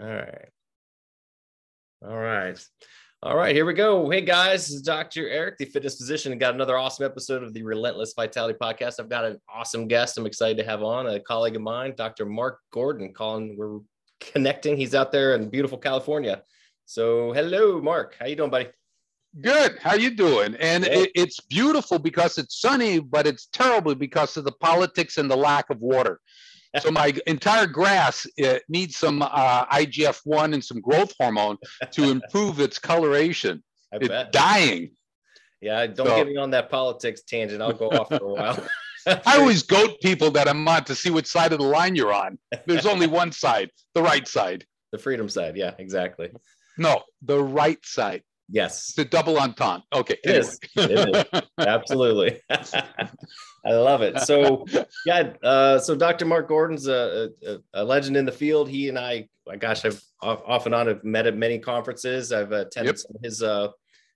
All right. All right. All right, here we go. Hey guys, this is Dr. Eric, the fitness physician, and got another awesome episode of the Relentless Vitality Podcast. I've got an awesome guest I'm excited to have on, a colleague of mine, Dr. Mark Gordon. Calling, we're connecting. He's out there in beautiful California. So, hello, Mark. How you doing, buddy? Good. How you doing? And it, it's beautiful because it's sunny, but it's terrible because of the politics and the lack of water so my entire grass needs some uh, IGF-1 and some growth hormone to improve its coloration. I it's bet. dying. Yeah, don't so. get me on that politics tangent. I'll go off for a while. I always goat people that I'm on to see which side of the line you're on. There's only one side, the right side. The freedom side. Yeah, exactly. No, the right side. Yes. The double entendre. Okay. It anyway. is. It is. Absolutely. I love it. So, yeah. Uh, so, Dr. Mark Gordon's a, a, a, legend in the field. He and I, my gosh, I've off, off and on have met at many conferences. I've attended yep. some of his uh,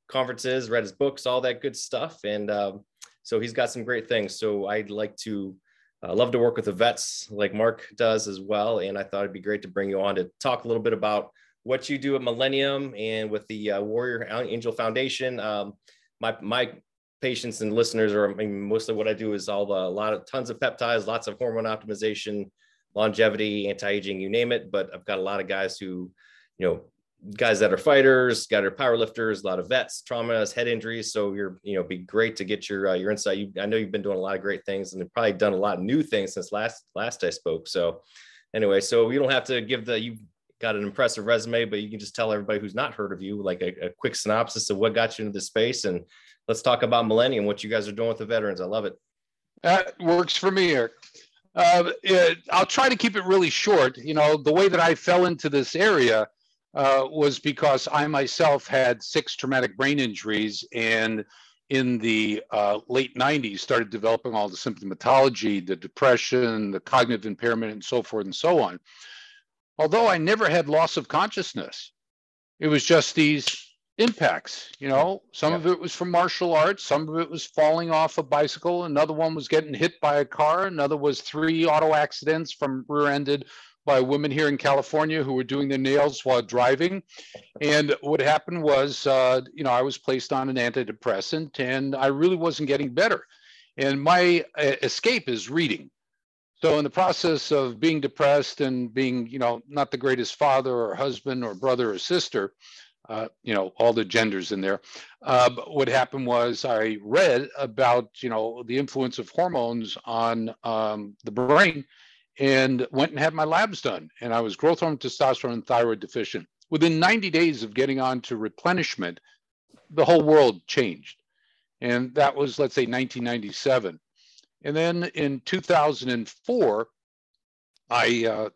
conferences, read his books, all that good stuff. And um, so, he's got some great things. So, I'd like to uh, love to work with the vets like Mark does as well. And I thought it'd be great to bring you on to talk a little bit about what you do at Millennium and with the uh, Warrior Angel Foundation. Um, my my patients and listeners are I mean, mostly what I do is all the a lot of tons of peptides, lots of hormone optimization, longevity, anti-aging, you name it. But I've got a lot of guys who, you know, guys that are fighters, got are power lifters, a lot of vets, traumas, head injuries. So you're, you know, be great to get your uh, your insight. You, I know you've been doing a lot of great things and probably done a lot of new things since last last I spoke. So anyway, so you don't have to give the you got an impressive resume, but you can just tell everybody who's not heard of you like a, a quick synopsis of what got you into this space. And let's talk about Millennium, what you guys are doing with the veterans. I love it. That works for me, Eric. Uh, it, I'll try to keep it really short. You know, the way that I fell into this area uh, was because I myself had six traumatic brain injuries and in the uh, late 90s started developing all the symptomatology, the depression, the cognitive impairment, and so forth and so on although I never had loss of consciousness, it was just these impacts. You know, some yeah. of it was from martial arts, some of it was falling off a bicycle, another one was getting hit by a car, another was three auto accidents from rear ended by women here in California who were doing their nails while driving. And what happened was, uh, you know, I was placed on an antidepressant and I really wasn't getting better. And my uh, escape is reading. So in the process of being depressed and being, you know, not the greatest father or husband or brother or sister, uh, you know, all the genders in there. Uh, what happened was I read about, you know, the influence of hormones on um, the brain and went and had my labs done. And I was growth hormone, testosterone, and thyroid deficient. Within 90 days of getting on to replenishment, the whole world changed. And that was, let's say, 1997. And then in 2004, I, uh,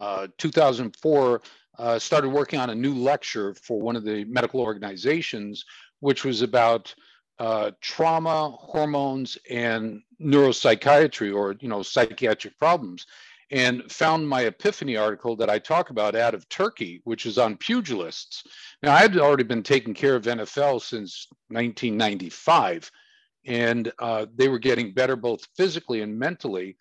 uh, 2004, uh, started working on a new lecture for one of the medical organizations, which was about uh, trauma, hormones, and neuropsychiatry or, you know, psychiatric problems and found my epiphany article that I talk about out of Turkey, which is on pugilists. Now, I had already been taking care of NFL since 1995, and uh, they were getting better both physically and mentally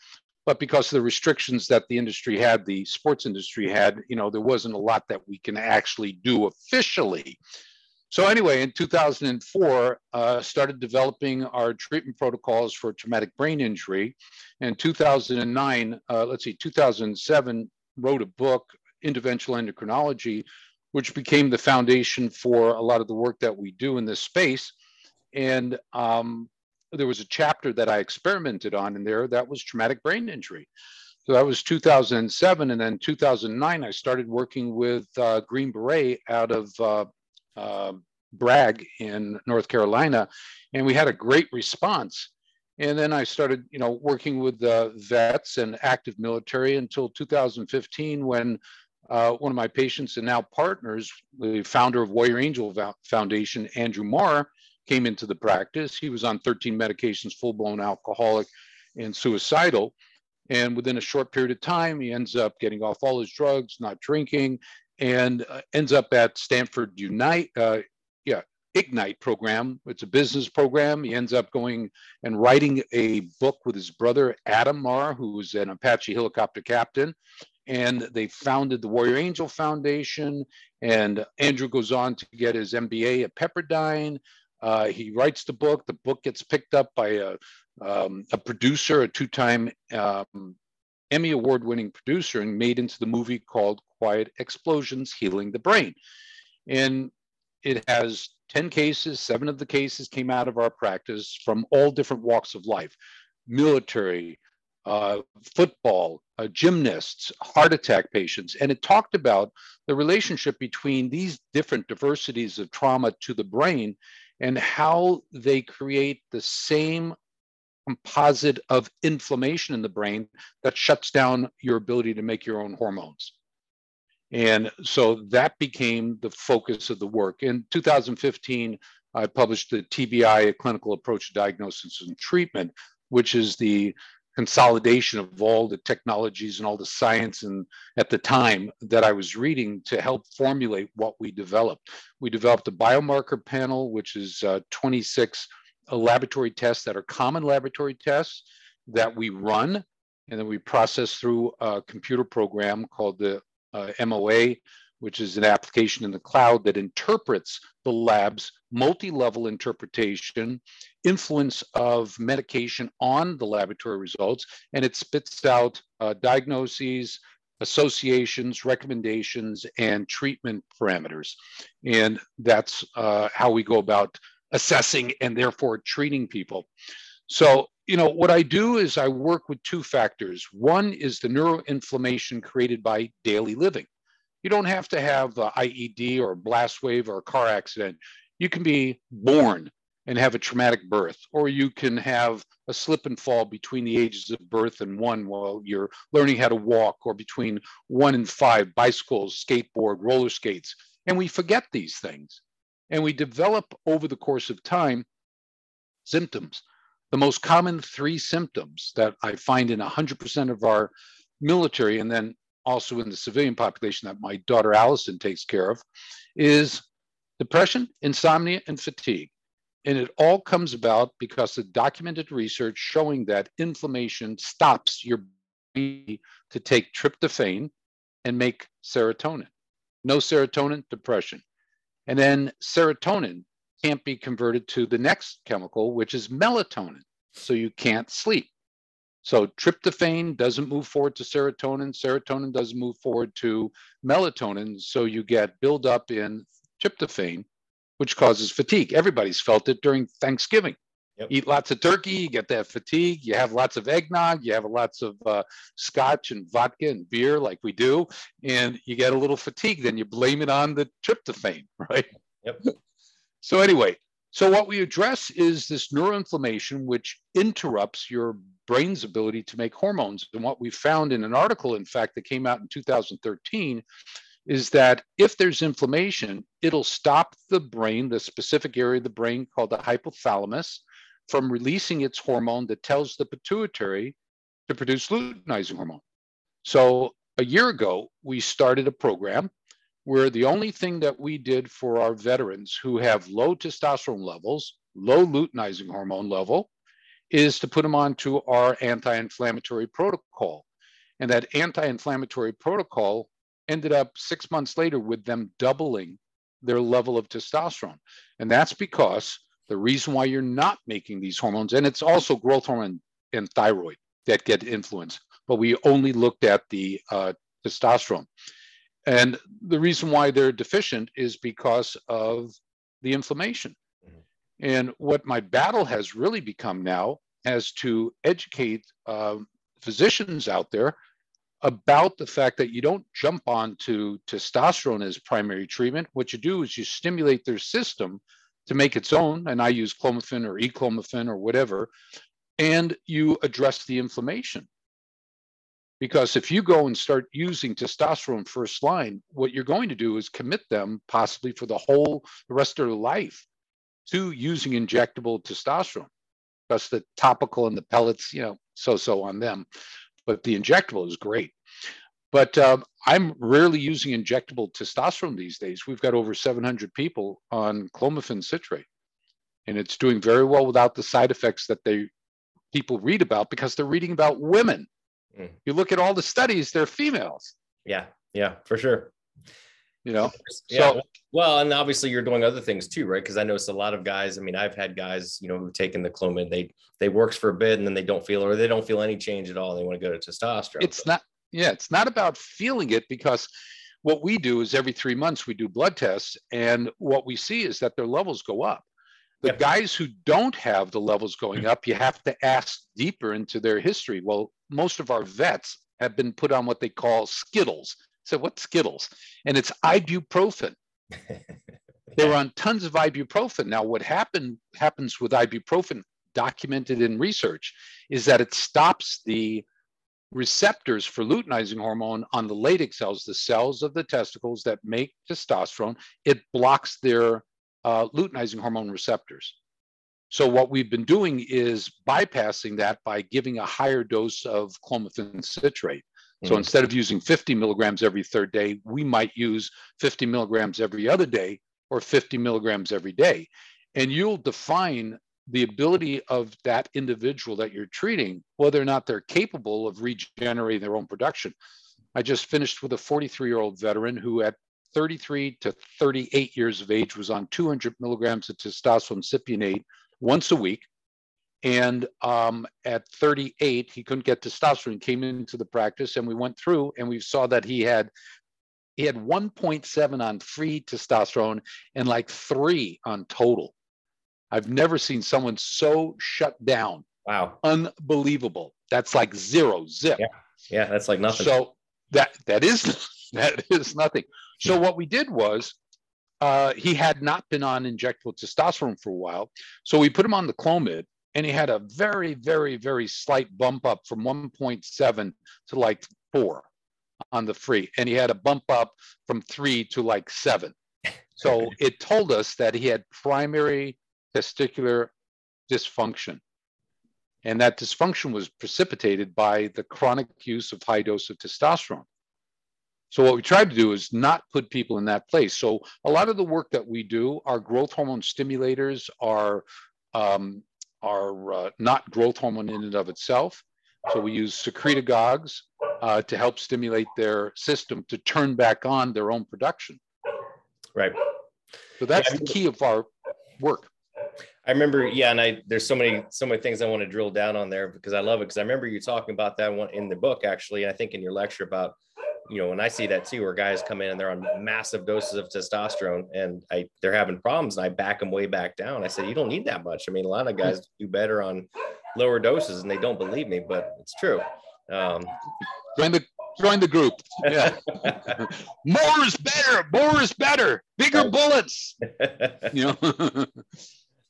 but because of the restrictions that the industry had the sports industry had you know there wasn't a lot that we can actually do officially. So anyway in 2004 uh, started developing our treatment protocols for traumatic brain injury. And 2009 uh, let's see 2007 wrote a book interventional endocrinology which became the foundation for a lot of the work that we do in this space. And um, there was a chapter that I experimented on in there that was traumatic brain injury. So that was 2007. And then 2009, I started working with uh, Green Beret out of uh, uh, Bragg in North Carolina. And we had a great response. And then I started, you know, working with the vets and active military until 2015 when uh, one of my patients and now partners, the founder of Warrior Angel Foundation, Andrew Marr, came into the practice. He was on 13 medications, full blown alcoholic and suicidal. And within a short period of time, he ends up getting off all his drugs, not drinking, and uh, ends up at Stanford Unite, uh, yeah, Ignite program. It's a business program. He ends up going and writing a book with his brother, Adam Marr, who was an Apache helicopter captain. and they founded the Warrior Angel Foundation. And Andrew goes on to get his MBA at Pepperdine. Uh, he writes the book. The book gets picked up by a, um, a producer, a two time um, Emmy Award winning producer, and made into the movie called Quiet Explosions Healing the Brain. And it has 10 cases, seven of the cases came out of our practice from all different walks of life military, uh, football, uh, gymnasts, heart attack patients. And it talked about the relationship between these different diversities of trauma to the brain and how they create the same composite of inflammation in the brain that shuts down your ability to make your own hormones. And so that became the focus of the work. In 2015, I published the TBI, a clinical approach to diagnosis and treatment, which is the consolidation of all the technologies and all the science and at the time that I was reading to help formulate what we developed. We developed a biomarker panel, which is uh, 26 uh, laboratory tests that are common laboratory tests that we run and then we process through a computer program called the uh, MOA, which is an application in the cloud that interprets the lab's multi-level interpretation, influence of medication on the laboratory results, and it spits out uh, diagnoses, associations, recommendations, and treatment parameters. And that's uh, how we go about assessing and therefore treating people. So, you know, what I do is I work with two factors. One is the neuroinflammation created by daily living. You don't have to have IED or blast wave or car accident. You can be born and have a traumatic birth, or you can have a slip and fall between the ages of birth and one while you're learning how to walk, or between one and five, bicycles, skateboard, roller skates. And we forget these things. And we develop over the course of time symptoms. The most common three symptoms that I find in 100% of our military, and then also in the civilian population that my daughter Allison takes care of, is depression, insomnia, and fatigue. And it all comes about because of documented research showing that inflammation stops your body to take tryptophan and make serotonin. No serotonin, depression. And then serotonin can't be converted to the next chemical, which is melatonin. So you can't sleep. So tryptophan doesn't move forward to serotonin. Serotonin doesn't move forward to melatonin. So you get buildup in tryptophan, which causes fatigue. Everybody's felt it during Thanksgiving. Yep. Eat lots of turkey, you get that fatigue. You have lots of eggnog, you have lots of uh, scotch and vodka and beer, like we do, and you get a little fatigue. Then you blame it on the tryptophan, right? Yep. So anyway, so what we address is this neuroinflammation, which interrupts your brain's ability to make hormones. And what we found in an article, in fact, that came out in 2013, is that if there's inflammation, it'll stop the brain, the specific area of the brain called the hypothalamus, from releasing its hormone that tells the pituitary to produce luteinizing hormone. So a year ago, we started a program where the only thing that we did for our veterans who have low testosterone levels, low luteinizing hormone level, is to put them onto our anti-inflammatory protocol. And that anti-inflammatory protocol ended up six months later with them doubling their level of testosterone. And that's because the reason why you're not making these hormones, and it's also growth hormone and thyroid that get influenced, but we only looked at the uh, testosterone. And the reason why they're deficient is because of the inflammation. And what my battle has really become now is to educate uh, physicians out there about the fact that you don't jump onto testosterone as primary treatment. What you do is you stimulate their system to make its own, and I use clomiphene or enclomiphene or whatever, and you address the inflammation. Because if you go and start using testosterone first line, what you're going to do is commit them possibly for the whole the rest of their life to using injectable testosterone because the topical and the pellets, you know, so-so on them. But the injectable is great. But uh, I'm rarely using injectable testosterone these days. We've got over 700 people on clomiphene citrate, and it's doing very well without the side effects that they people read about because they're reading about women. Mm. You look at all the studies; they're females. Yeah, yeah, for sure. You know, yeah. So, well, and obviously you're doing other things too, right? Because I notice a lot of guys. I mean, I've had guys, you know, who've taken the Clomid. They they works for a bit and then they don't feel or they don't feel any change at all. They want to go to testosterone. It's not. Yeah, it's not about feeling it because what we do is every three months we do blood tests, and what we see is that their levels go up. The yep. guys who don't have the levels going mm-hmm. up, you have to ask deeper into their history. Well, most of our vets have been put on what they call Skittles. So what's Skittles? And it's ibuprofen. they were on tons of ibuprofen. Now, what happened happens with ibuprofen, documented in research, is that it stops the receptors for luteinizing hormone on the Leydig cells, the cells of the testicles that make testosterone. It blocks their uh, luteinizing hormone receptors. So what we've been doing is bypassing that by giving a higher dose of clomiphene citrate. So mm. instead of using 50 milligrams every third day, we might use 50 milligrams every other day or 50 milligrams every day. And you'll define the ability of that individual that you're treating, whether or not they're capable of regenerating their own production. I just finished with a 43 year old veteran who at 33 to 38 years of age was on 200 milligrams of testosterone cypionate once a week. And um, at 38, he couldn't get testosterone, came into the practice, and we went through and we saw that he had he had 1.7 on free testosterone and like three on total. I've never seen someone so shut down. Wow. Unbelievable. That's like zero zip. Yeah. Yeah, that's like nothing. So that that is that is nothing. So what we did was uh, he had not been on injectable testosterone for a while. So we put him on the Clomid and he had a very, very, very slight bump up from 1.7 to like four on the free. And he had a bump up from three to like seven. So it told us that he had primary testicular dysfunction. And that dysfunction was precipitated by the chronic use of high dose of testosterone. So what we tried to do is not put people in that place. So a lot of the work that we do, our growth hormone stimulators are um, are uh, not growth hormone in and of itself. So we use secretagogues uh, to help stimulate their system to turn back on their own production. Right. So that's yeah, the key of our work. I remember, yeah, and I there's so many so many things I want to drill down on there because I love it because I remember you talking about that one in the book actually, and I think in your lecture about you know, when I see that too, where guys come in and they're on massive doses of testosterone and I they're having problems and I back them way back down. I said, you don't need that much. I mean, a lot of guys do better on lower doses and they don't believe me, but it's true. Um, join the join the group. Yeah. more is better. More is better. Bigger bullets. You know.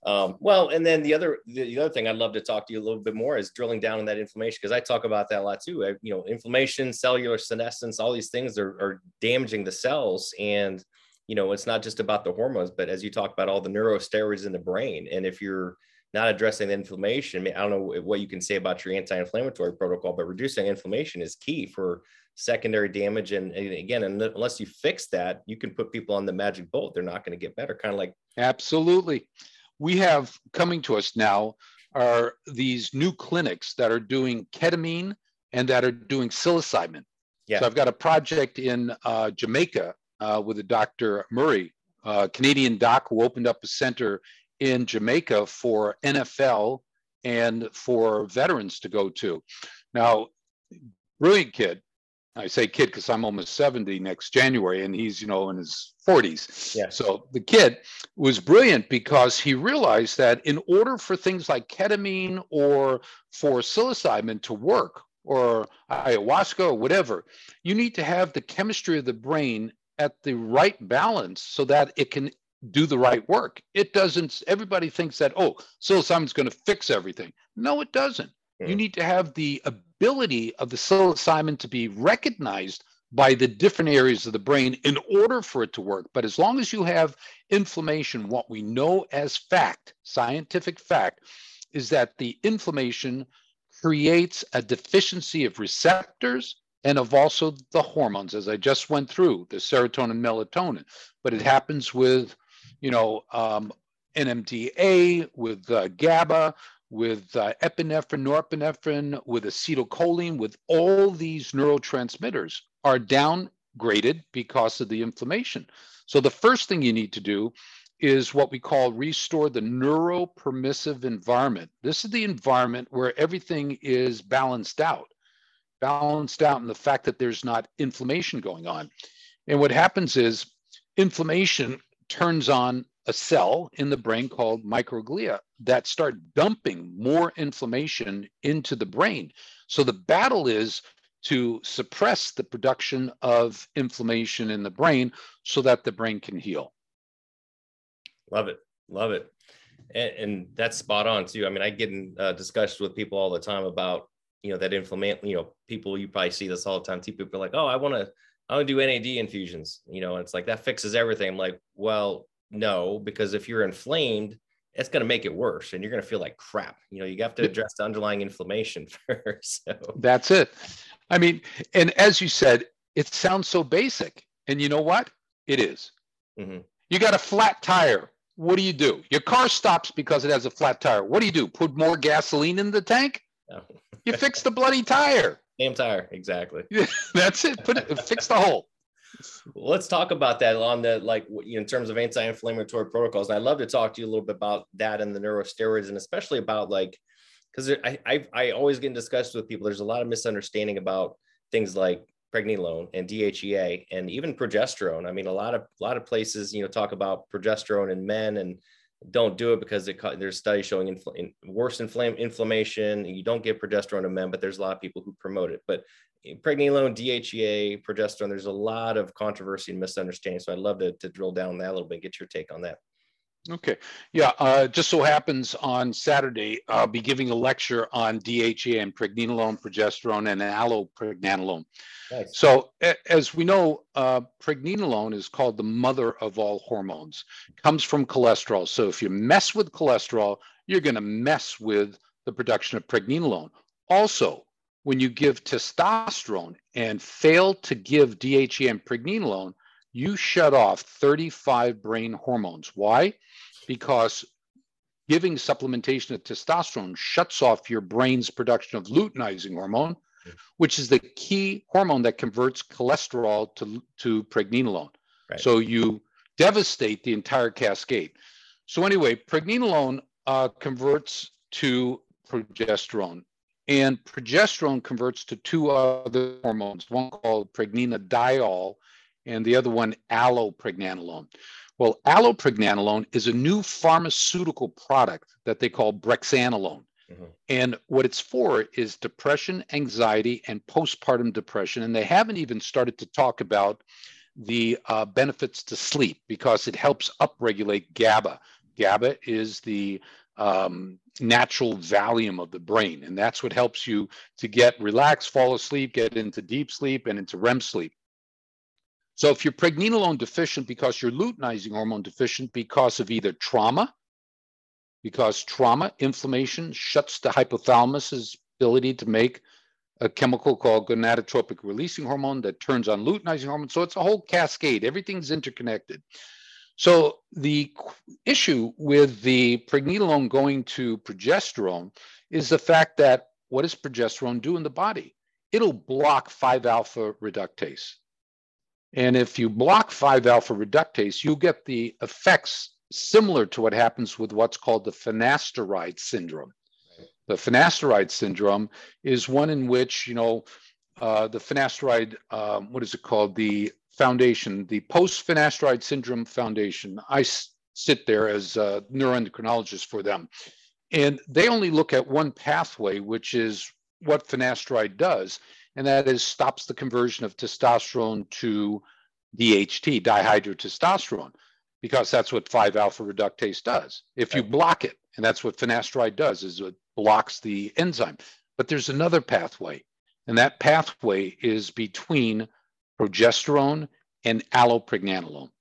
Um, well, and then the other the other thing I'd love to talk to you a little bit more is drilling down on that inflammation because I talk about that a lot too. I, you know, inflammation, cellular senescence, all these things are, are damaging the cells, and you know, it's not just about the hormones, but as you talk about all the neurosteroids in the brain, and if you're not addressing the inflammation, I, mean, I don't know what you can say about your anti-inflammatory protocol, but reducing inflammation is key for secondary damage. And, and again, unless you fix that, you can put people on the magic bullet; they're not going to get better. Kind of like absolutely we have coming to us now are these new clinics that are doing ketamine and that are doing psilocybin. Yeah. So I've got a project in uh, Jamaica uh, with a Dr. Murray, a Canadian doc who opened up a center in Jamaica for NFL and for veterans to go to. Now, brilliant kid, I say kid because I'm almost 70 next January and he's, you know, in his 40s. Yeah. So the kid was brilliant because he realized that in order for things like ketamine or for psilocybin to work or ayahuasca or whatever, you need to have the chemistry of the brain at the right balance so that it can do the right work. It doesn't, everybody thinks that, oh, psilocybin's going to fix everything. No, it doesn't. You mm. need to have the ability of the psilocybin to be recognized by the different areas of the brain in order for it to work. But as long as you have inflammation, what we know as fact, scientific fact, is that the inflammation creates a deficiency of receptors and of also the hormones, as I just went through, the serotonin, melatonin. But it happens with, you know, um, NMDA, with uh, GABA, with uh, epinephrine, norepinephrine, with acetylcholine, with all these neurotransmitters are downgraded because of the inflammation. So the first thing you need to do is what we call restore the neuropermissive environment. This is the environment where everything is balanced out, balanced out in the fact that there's not inflammation going on. And what happens is inflammation turns on a cell in the brain called microglia that start dumping more inflammation into the brain. So the battle is to suppress the production of inflammation in the brain so that the brain can heal. Love it. Love it. And, and that's spot on too. I mean, I get in uh, discussions with people all the time about, you know, that inflammation, you know, people, you probably see this all the time. People are like, oh, I want to, I want to do NAD infusions, you know, it's like that fixes everything. I'm like, well, no, because if you're inflamed, it's going to make it worse and you're going to feel like crap. You know, you have to address the underlying inflammation first. So that's it. I mean, and as you said, it sounds so basic. And you know what? It is. Mm-hmm. You got a flat tire. What do you do? Your car stops because it has a flat tire. What do you do? Put more gasoline in the tank? No. you fix the bloody tire. Damn tire, exactly. That's it. Put it, fix the hole. Let's talk about that on the like in terms of anti-inflammatory protocols. And I'd love to talk to you a little bit about that and the neurosteroids, and especially about like because I, I I always get in discussions with people. There's a lot of misunderstanding about things like pregnenolone and DHEA and even progesterone. I mean, a lot of a lot of places you know talk about progesterone in men and don't do it because it, there's studies showing infl- worse inflame, inflammation. You don't get progesterone in men, but there's a lot of people who promote it. But eh, pregnenolone, DHEA, progesterone, there's a lot of controversy and misunderstanding. So I'd love to, to drill down that a little bit, get your take on that. Okay. Yeah. Uh, just so happens on Saturday, I'll be giving a lecture on DHEA and pregnenolone, progesterone, and allopregnanolone. Nice. So, as we know, uh, pregnenolone is called the mother of all hormones. It comes from cholesterol. So, if you mess with cholesterol, you're going to mess with the production of pregnenolone. Also, when you give testosterone and fail to give DHEA and pregnenolone, you shut off 35 brain hormones. Why? Because giving supplementation of testosterone shuts off your brain's production of luteinizing hormone, which is the key hormone that converts cholesterol to, to pregnenolone. Right. So you devastate the entire cascade. So anyway, pregnenolone uh, converts to progesterone. And progesterone converts to two other hormones, one called pregnenolone and the other one allopregnanolone. Well, allopregnanolone is a new pharmaceutical product that they call brexanolone. Mm-hmm. And what it's for is depression, anxiety, and postpartum depression. And they haven't even started to talk about the uh, benefits to sleep because it helps upregulate GABA. GABA is the um, natural Valium of the brain. And that's what helps you to get relaxed, fall asleep, get into deep sleep and into REM sleep. So if you're pregnenolone deficient because you're luteinizing hormone deficient because of either trauma, because trauma, inflammation shuts the hypothalamus's ability to make a chemical called gonadotropic releasing hormone that turns on luteinizing hormone. So it's a whole cascade. Everything's interconnected. So the issue with the pregnenolone going to progesterone is the fact that what does progesterone do in the body? It'll block 5 alpha reductase. And if you block 5 alpha reductase, you get the effects similar to what happens with what's called the finasteride syndrome. The finasteride syndrome is one in which, you know, uh, the finasteride, um, what is it called? The Foundation, the Post Finasteride Syndrome Foundation. I s- sit there as a neuroendocrinologist for them. And they only look at one pathway, which is what finasteride does, and that is stops the conversion of testosterone to DHT, dihydrotestosterone, because that's what 5-alpha reductase does. If you block it, and that's what finasteride does, is it blocks the enzyme. But there's another pathway, and that pathway is between progesterone, and allopregnanolone.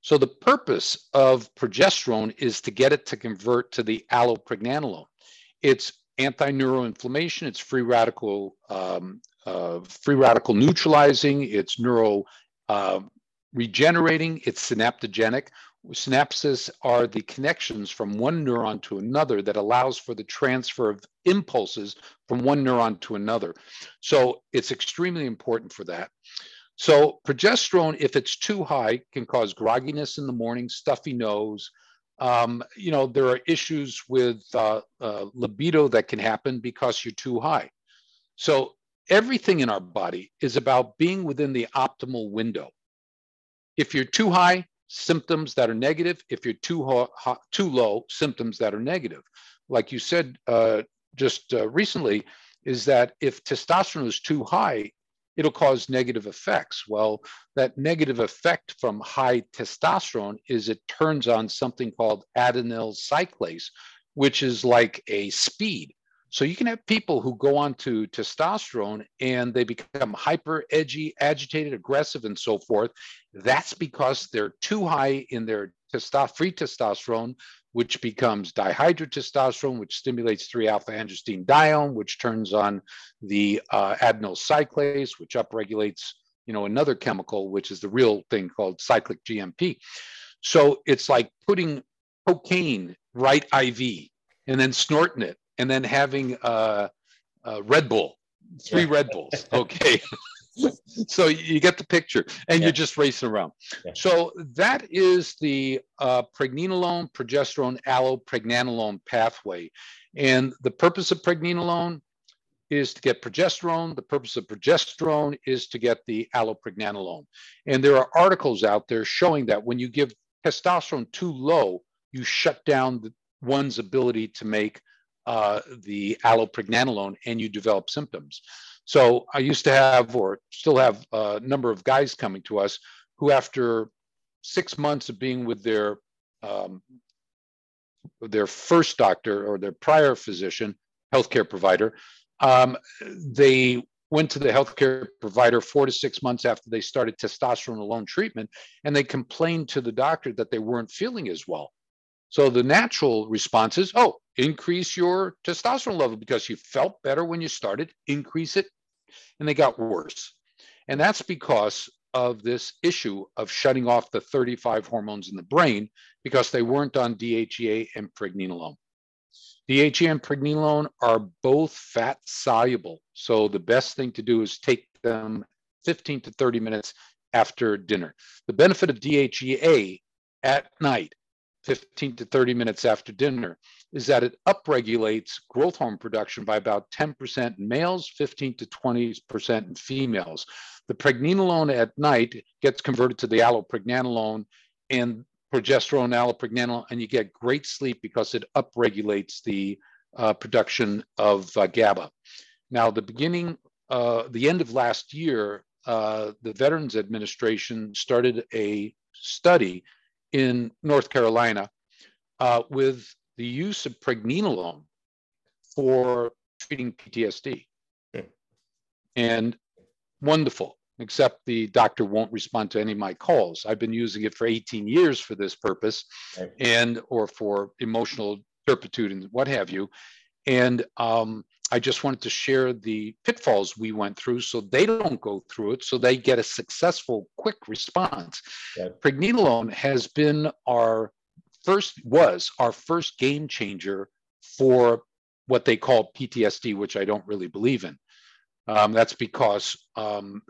So the purpose of progesterone is to get it to convert to the allopregnanolone. It's anti-neuroinflammation. It's free radical, um, uh, free radical neutralizing. It's neuro uh, regenerating, it's synaptogenic. Synapses are the connections from one neuron to another that allows for the transfer of impulses from one neuron to another. So it's extremely important for that. So progesterone, if it's too high, can cause grogginess in the morning, stuffy nose. Um, you know, there are issues with uh, uh, libido that can happen because you're too high. So everything in our body is about being within the optimal window. If you're too high, symptoms that are negative. If you're too ho- ho- too low, symptoms that are negative. Like you said uh, just uh, recently, is that if testosterone is too high, it'll cause negative effects. Well, that negative effect from high testosterone is it turns on something called adenyl cyclase, which is like a speed. So you can have people who go on to testosterone and they become hyper edgy, agitated, aggressive, and so forth. That's because they're too high in their free testosterone, which becomes dihydrotestosterone, which stimulates 3 alpha androstenedione, which turns on the uh, adenyl cyclase, which upregulates you know another chemical, which is the real thing called cyclic GMP. So it's like putting cocaine right IV and then snorting it and then having uh, uh, Red Bull, three yeah. Red Bulls. Okay. so you get the picture and yeah. you're just racing around. Yeah. So that is the uh, pregnenolone, progesterone, allopregnanolone pathway. And the purpose of pregnenolone is to get progesterone. The purpose of progesterone is to get the allopregnanolone. And there are articles out there showing that when you give testosterone too low, you shut down the, one's ability to make uh, the allopregnanolone and you develop symptoms. So I used to have, or still have, a number of guys coming to us who, after six months of being with their um, their first doctor or their prior physician, healthcare provider, um, they went to the healthcare provider four to six months after they started testosterone alone treatment, and they complained to the doctor that they weren't feeling as well. So the natural response is, oh, increase your testosterone level because you felt better when you started, increase it, and they got worse. And that's because of this issue of shutting off the 35 hormones in the brain because they weren't on DHEA and pregnenolone. DHEA and pregnenolone are both fat soluble. So the best thing to do is take them 15 to 30 minutes after dinner. The benefit of DHEA at night 15 to 30 minutes after dinner is that it upregulates growth hormone production by about 10% in males, 15 to 20% in females. The pregnenolone at night gets converted to the allopregnanolone and progesterone allopregnanolone, and you get great sleep because it upregulates the uh, production of uh, GABA. Now, the beginning, uh, the end of last year, uh, the Veterans Administration started a study in North Carolina uh, with the use of pregnenolone for treating PTSD. Okay. And wonderful, except the doctor won't respond to any of my calls. I've been using it for 18 years for this purpose okay. and or for emotional turpitude and what have you. And um, I just wanted to share the pitfalls we went through so they don't go through it, so they get a successful, quick response. Yeah. Pregnenolone has been our first, was our first game changer for what they call PTSD, which I don't really believe in. Um, that's because um,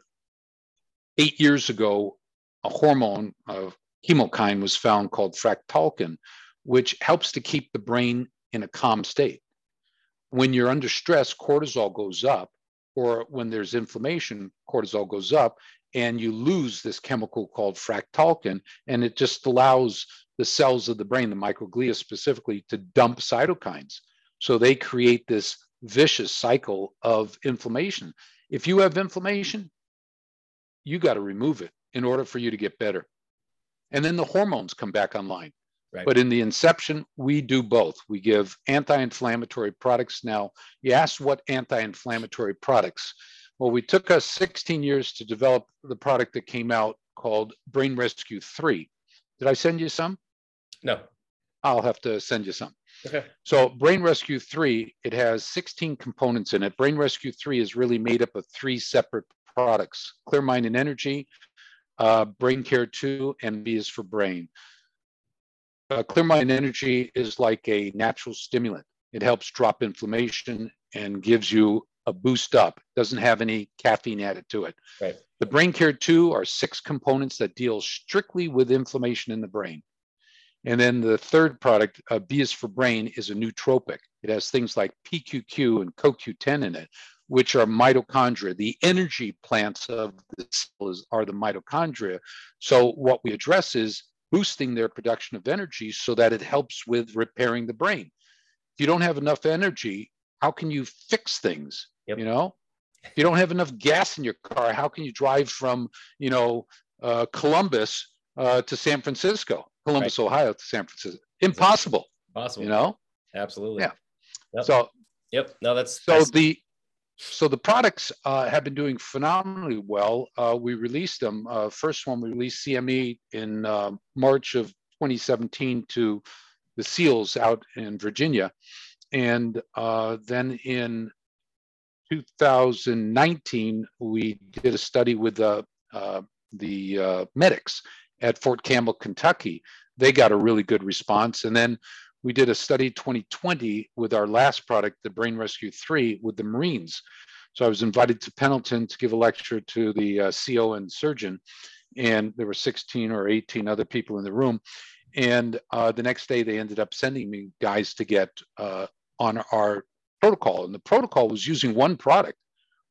eight years ago, a hormone, a chemokine, was found called fractalkine, which helps to keep the brain in a calm state when you're under stress, cortisol goes up, or when there's inflammation, cortisol goes up, and you lose this chemical called fractalkine, and it just allows the cells of the brain, the microglia specifically, to dump cytokines. So they create this vicious cycle of inflammation. If you have inflammation, you got to remove it in order for you to get better. And then the hormones come back online. Right. But in the inception, we do both. We give anti inflammatory products. Now, you asked what anti inflammatory products. Well, we took us 16 years to develop the product that came out called Brain Rescue 3. Did I send you some? No. I'll have to send you some. Okay. So, Brain Rescue 3, it has 16 components in it. Brain Rescue 3 is really made up of three separate products Clear Mind and Energy, uh, Brain Care 2, and B is for brain. Uh, Clear Mind and Energy is like a natural stimulant. It helps drop inflammation and gives you a boost up. Doesn't have any caffeine added to it. Right. The Brain Care 2 are six components that deal strictly with inflammation in the brain. And then the third product, uh, B is for brain, is a nootropic. It has things like PQQ and CoQ10 in it, which are mitochondria. The energy plants of the cells are the mitochondria. So what we address is boosting their production of energy so that it helps with repairing the brain. If you don't have enough energy, how can you fix things? Yep. You know, if you don't have enough gas in your car, how can you drive from, you know, uh, Columbus uh, to San Francisco, Columbus, right. Ohio to San Francisco? Impossible. Possible. You know? Absolutely. Yeah. Yep. So. Yep. No, that's so that's... the so the products uh, have been doing phenomenally well. Uh, we released them. Uh, first one we released CME in uh, March of 2017 to the SEALs out in Virginia, and uh, then in 2019 we did a study with the uh, the medics at Fort Campbell, Kentucky. They got a really good response, and then we did a study 2020 with our last product, the Brain Rescue 3, with the Marines. So I was invited to Pendleton to give a lecture to the uh, CO and surgeon, and there were 16 or 18 other people in the room. And uh, the next day, they ended up sending me guys to get uh, on our protocol. And the protocol was using one product,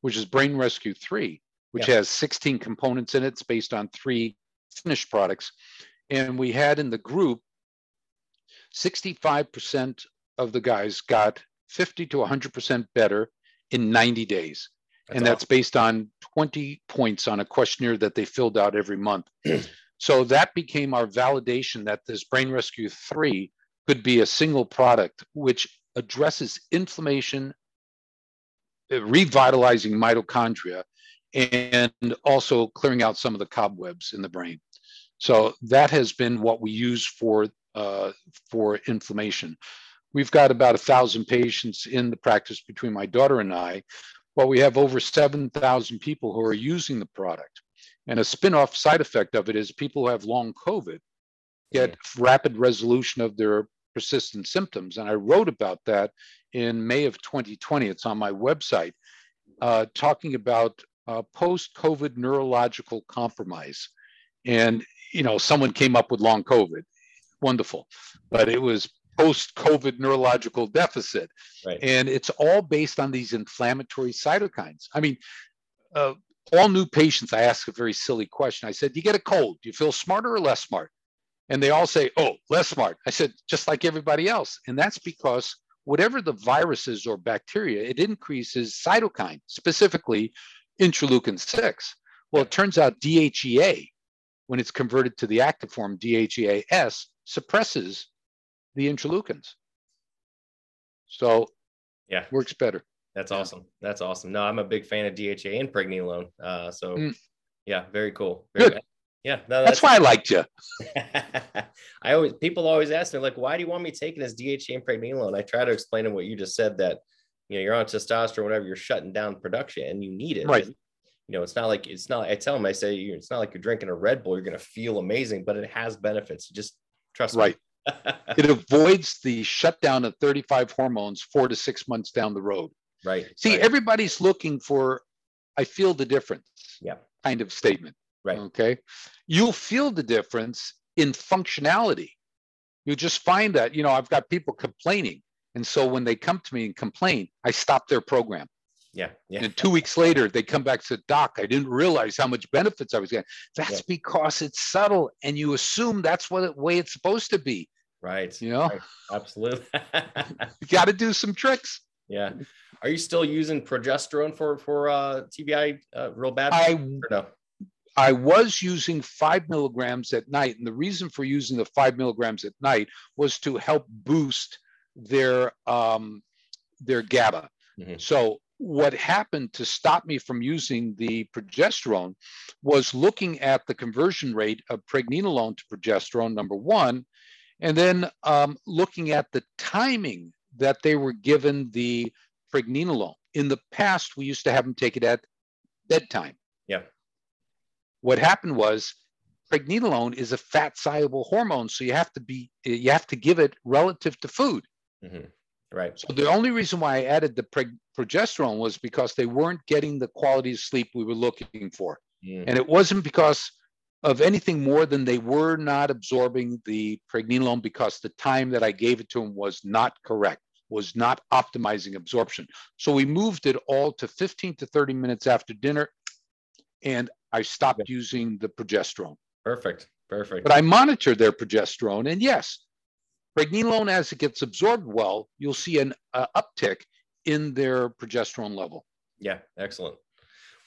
which is Brain Rescue 3, which yeah. has 16 components in it. It's based on three finished products. And we had in the group 65% of the guys got 50 to 100% better in 90 days. That's and awesome. that's based on 20 points on a questionnaire that they filled out every month. so that became our validation that this Brain Rescue 3 could be a single product which addresses inflammation, uh, revitalizing mitochondria, and also clearing out some of the cobwebs in the brain. So that has been what we use for uh, for inflammation. We've got about a thousand patients in the practice between my daughter and I, but we have over 7,000 people who are using the product. And a spin-off side effect of it is people who have long COVID get rapid resolution of their persistent symptoms. And I wrote about that in May of 2020. It's on my website, uh, talking about uh, post-COVID neurological compromise. And you know, someone came up with long COVID wonderful. But it was post COVID neurological deficit. Right. And it's all based on these inflammatory cytokines. I mean, uh, all new patients, I ask a very silly question. I said, Do you get a cold? Do you feel smarter or less smart? And they all say, Oh, less smart. I said, Just like everybody else. And that's because whatever the viruses or bacteria, it increases cytokine, specifically interleukin 6. Well, it turns out DHEA, when it's converted to the active form DHEAS, suppresses the interleukins. So yeah, works better. That's awesome. That's awesome. No, I'm a big fan of DHA and pregnenolone. Uh, so mm. yeah, very cool. Very Good. Yeah, no, that's, that's, why I liked you. I always people always ask me like, why do you want me taking this DHA and pregnenolone? I try to explain them what you just said that you know you're on testosterone, whatever, you're shutting down production and you need it. Right. And, you know, it's not like it's not. I tell them, I say, it's not like you're drinking a Red Bull. You're going to feel amazing, but it has benefits. Just Trust right. me. it avoids the shutdown of 35 hormones four to six months down the road. Right. See, right. everybody's looking for, I feel the difference. Yeah. Kind of statement. Right. Okay. You'll feel the difference in functionality. You just find that, you know, I've got people complaining. And so when they come to me and complain, I stop their program. Yeah. yeah. And two weeks later, they come back and say, Doc, I didn't realize how much benefits I was getting. That's yeah. because it's subtle and you assume that's what the way it's supposed to be. Right. You know, right. absolutely. you got to do some tricks. Yeah. Are you still using progesterone for, for uh, TBI uh, real bad? I, no? I was using five milligrams at night. And the reason for using the five milligrams at night was to help boost their, um, their GABA. Mm-hmm. So what happened to stop me from using the progesterone was looking at the conversion rate of pregnenolone to progesterone, number one, and then um, looking at the timing that they were given the pregnenolone. In the past, we used to have them take it at bedtime. Yeah. What happened was pregnenolone is a fat soluble hormone, so you have to be you have to give it relative to food. Mm-hmm. Right. So the only reason why I added the preg- progesterone was because they weren't getting the quality of sleep we were looking for, mm. and it wasn't because of anything more than they were not absorbing the pregnenolone because the time that I gave it to them was not correct, was not optimizing absorption. So we moved it all to 15 to 30 minutes after dinner, and I stopped yeah. using the progesterone. Perfect. Perfect. But I monitor their progesterone, and yes, pregnenolone, as it gets absorbed well, you'll see an uh, uptick in their progesterone level. Yeah, excellent.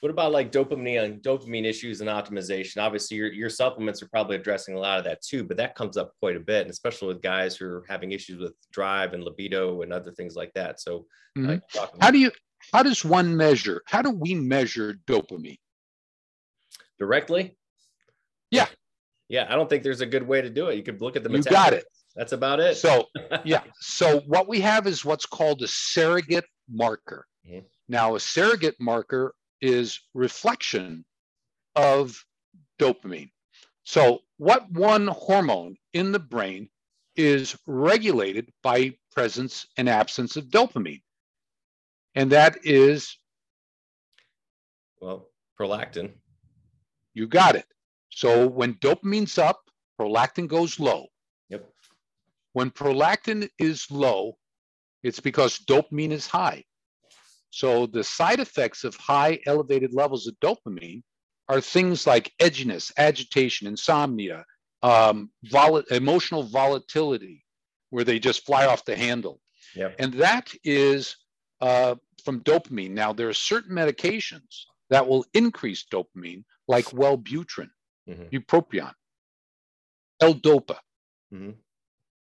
What about like dopamine and dopamine issues and optimization? Obviously, your, your supplements are probably addressing a lot of that too, but that comes up quite a bit, and especially with guys who are having issues with drive and libido and other things like that. So, mm-hmm. like, how do you how does one measure? How do we measure dopamine? Directly? Yeah. Yeah, I don't think there's a good way to do it. You could look at the You got it. That's about it. So, yeah. So, what we have is what's called a surrogate marker. Mm-hmm. Now, a surrogate marker is reflection of dopamine. So, what one hormone in the brain is regulated by presence and absence of dopamine? And that is well, prolactin. You got it. So when dopamine's up, prolactin goes low. Yep. When prolactin is low, it's because dopamine is high. So the side effects of high elevated levels of dopamine are things like edginess, agitation, insomnia, um, vol- emotional volatility, where they just fly off the handle. Yep. And that is uh, from dopamine. Now, there are certain medications that will increase dopamine, like Wellbutrin mm-hmm. bupropion, L-Dopa. Mm-hmm.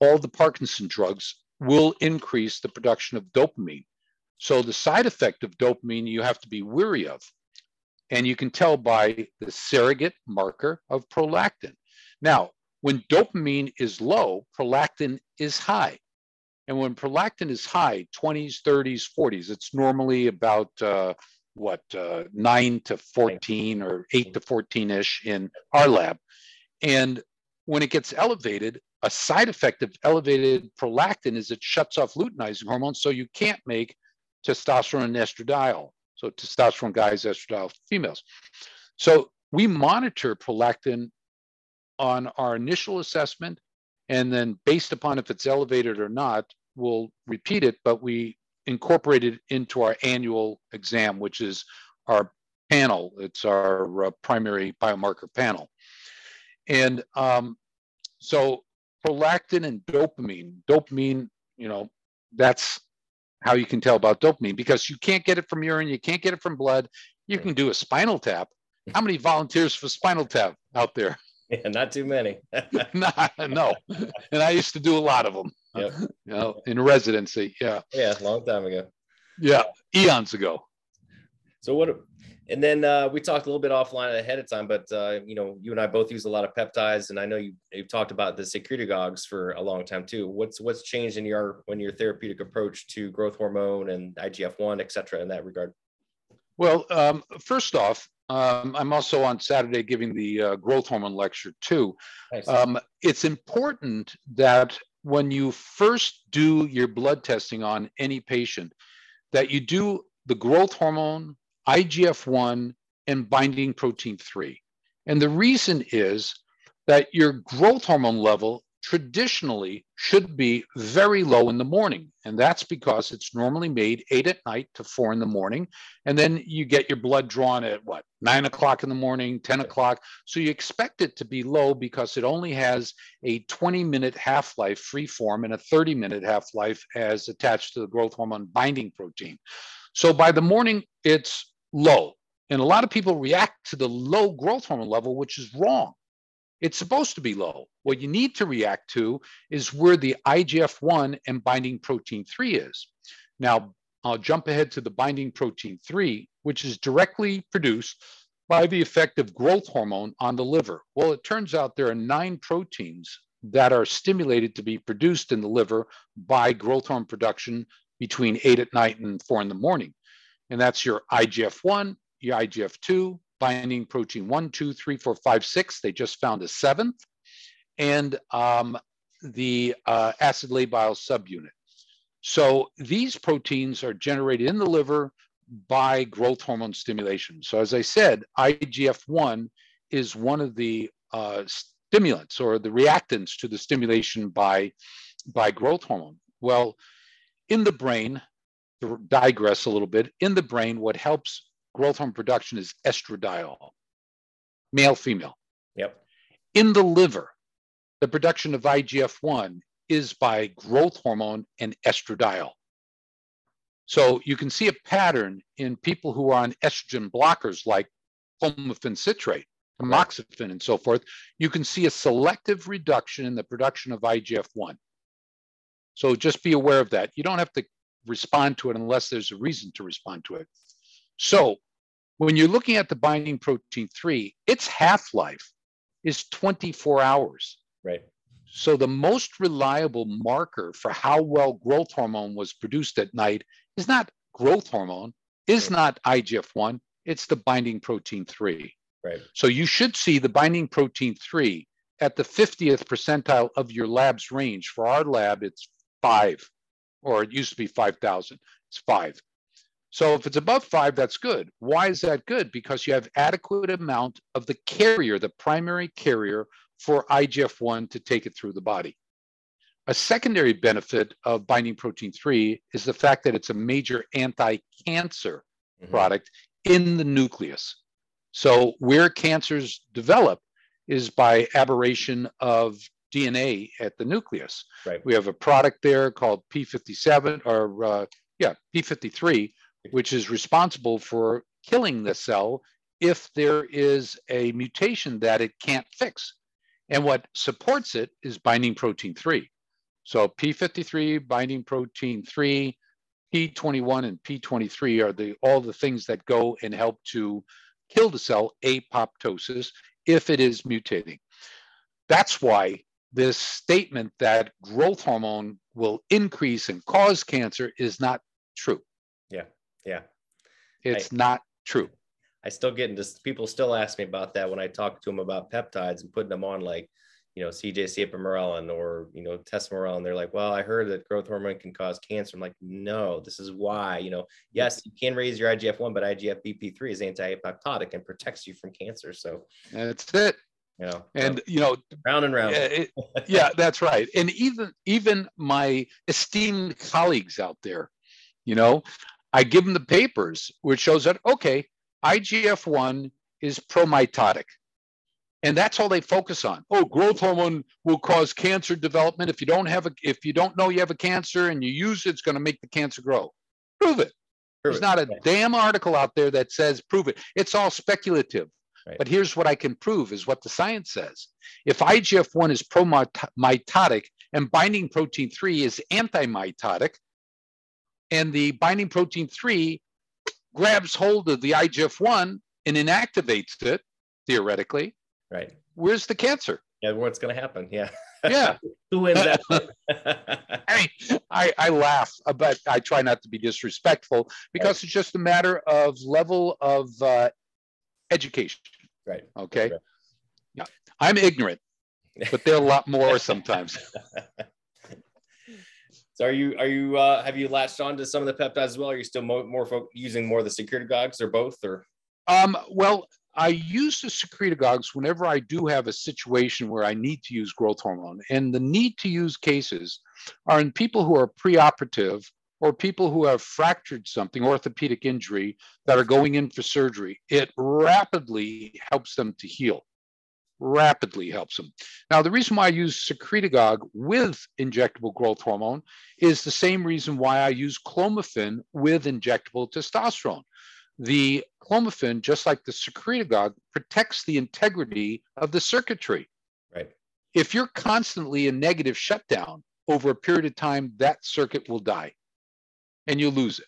All the Parkinson drugs will increase the production of dopamine. So the side effect of dopamine you have to be weary of. And you can tell by the surrogate marker of prolactin. Now, when dopamine is low, prolactin is high. And when prolactin is high, 20s, 30s, 40s, it's normally about uh, what uh, nine to 14 or eight to 14 ish in our lab. And when it gets elevated, a side effect of elevated prolactin is it shuts off luteinizing hormones, so you can't make testosterone and estradiol. So testosterone guys, estradiol females. So we monitor prolactin on our initial assessment, and then based upon if it's elevated or not, we'll repeat it, but we incorporated into our annual exam, which is our panel. It's our uh, primary biomarker panel. And um, so prolactin and dopamine, dopamine, you know, that's how you can tell about dopamine because you can't get it from urine, you can't get it from blood. You can do a spinal tap. How many volunteers for spinal tap out there? Yeah, not too many. no, no, and I used to do a lot of them. Yep. Know, in residency. Yeah. Yeah, long time ago. Yeah, eons ago. So what? And then uh, we talked a little bit offline ahead of time, but uh, you know, you and I both use a lot of peptides, and I know you you've talked about the secretagogues for a long time too. What's what's changed in your when your therapeutic approach to growth hormone and IGF one, et cetera, in that regard? Well, um, first off, um, I'm also on Saturday giving the uh, growth hormone lecture too. Um, it's important that when you first do your blood testing on any patient, that you do the growth hormone, IGF 1, and binding protein 3. And the reason is that your growth hormone level traditionally should be very low in the morning. And that's because it's normally made eight at night to four in the morning. And then you get your blood drawn at what, nine o'clock in the morning, 10 o'clock. So you expect it to be low because it only has a 20 minute half life free form and a 30 minute half life as attached to the growth hormone binding protein. So by the morning, it's low. And a lot of people react to the low growth hormone level, which is wrong. It's supposed to be low. What you need to react to is where the IGF 1 and binding protein 3 is. Now, I'll jump ahead to the binding protein 3, which is directly produced by the effect of growth hormone on the liver. Well, it turns out there are nine proteins that are stimulated to be produced in the liver by growth hormone production between 8 at night and 4 in the morning. And that's your IGF 1, your IGF 2, binding protein one, two, three, four, five, six. They just found a seventh, and um, the uh, acid labile subunit. So these proteins are generated in the liver by growth hormone stimulation. So as I said, IGF-1 is one of the uh, stimulants or the reactants to the stimulation by, by growth hormone. Well, in the brain, to digress a little bit, in the brain, what helps growth hormone production is estradiol, male, female. Yep. In the liver, the production of IGF 1 is by growth hormone and estradiol. So you can see a pattern in people who are on estrogen blockers like clomiphene citrate, tamoxifen, and so forth. You can see a selective reduction in the production of IGF 1. So just be aware of that. You don't have to respond to it unless there's a reason to respond to it. So when you're looking at the binding protein 3, its half life is 24 hours. Right. So the most reliable marker for how well growth hormone was produced at night is not growth hormone, is not IGF-1, it's the binding protein 3. Right. So you should see the binding protein 3 at the 50th percentile of your lab's range. For our lab, it's 5 or it used to be 5,000. It's 5. So if it's above 5, that's good. Why is that good? Because you have adequate amount of the carrier, the primary carrier for IGF-1 to take it through the body. A secondary benefit of binding protein 3 is the fact that it's a major anti-cancer mm-hmm. product in the nucleus. So where cancers develop is by aberration of DNA at the nucleus. Right. We have a product there called P57 or uh, yeah, P53, which is responsible for killing the cell if there is a mutation that it can't fix. And what supports it is binding protein 3. So P53, binding protein 3, P21 and P23 are the all the things that go and help to kill the cell apoptosis if it is mutating. That's why this statement that growth hormone will increase and cause cancer is not true. Yeah. It's I, not true. I still get into people still ask me about that when I talk to them about peptides and putting them on like, you know, CJC ipamorelin or, you know, Tesamorelin. They're like, well, I heard that growth hormone can cause cancer. I'm like, no, this is why, you know, yes, you can raise your IGF-1, but IGF BP3 is anti-apoptotic and protects you from cancer. So that's it. You know, and you know, round and round. It, yeah, that's right. And even even my esteemed colleagues out there, you know, I give them the papers which shows that okay, IGF 1 is promitotic. And that's all they focus on. Oh, growth hormone will cause cancer development. If you don't have a, if you don't know you have a cancer and you use it, it's going to make the cancer grow. Prove it. Prove There's it. not a damn article out there that says prove it. It's all speculative. Right. But here's what I can prove is what the science says. If IGF-1 is promitotic and binding protein 3 is antimitotic, and the binding protein 3 grabs hold of the IGF-1 and inactivates it, theoretically. Right. Where's the cancer? Yeah, what's going to happen? Yeah. Yeah. Who wins that? I mean, I, I laugh, but I try not to be disrespectful because right. it's just a matter of level of uh, education. Right. Okay. Right. Yeah. I'm ignorant, but they're a lot more sometimes. So are you are you uh, have you latched on to some of the peptides as well? Are you still more, more fo- using more of the secretagogues or both or? Um, well, I use the secretagogues whenever I do have a situation where I need to use growth hormone, and the need to use cases are in people who are preoperative or people who have fractured something, orthopedic injury, that are going in for surgery. It rapidly helps them to heal rapidly helps them. Now, the reason why I use secretagogue with injectable growth hormone is the same reason why I use clomiphene with injectable testosterone. The clomiphene, just like the secretagogue, protects the integrity of the circuitry. Right. If you're constantly in negative shutdown over a period of time, that circuit will die and you lose it.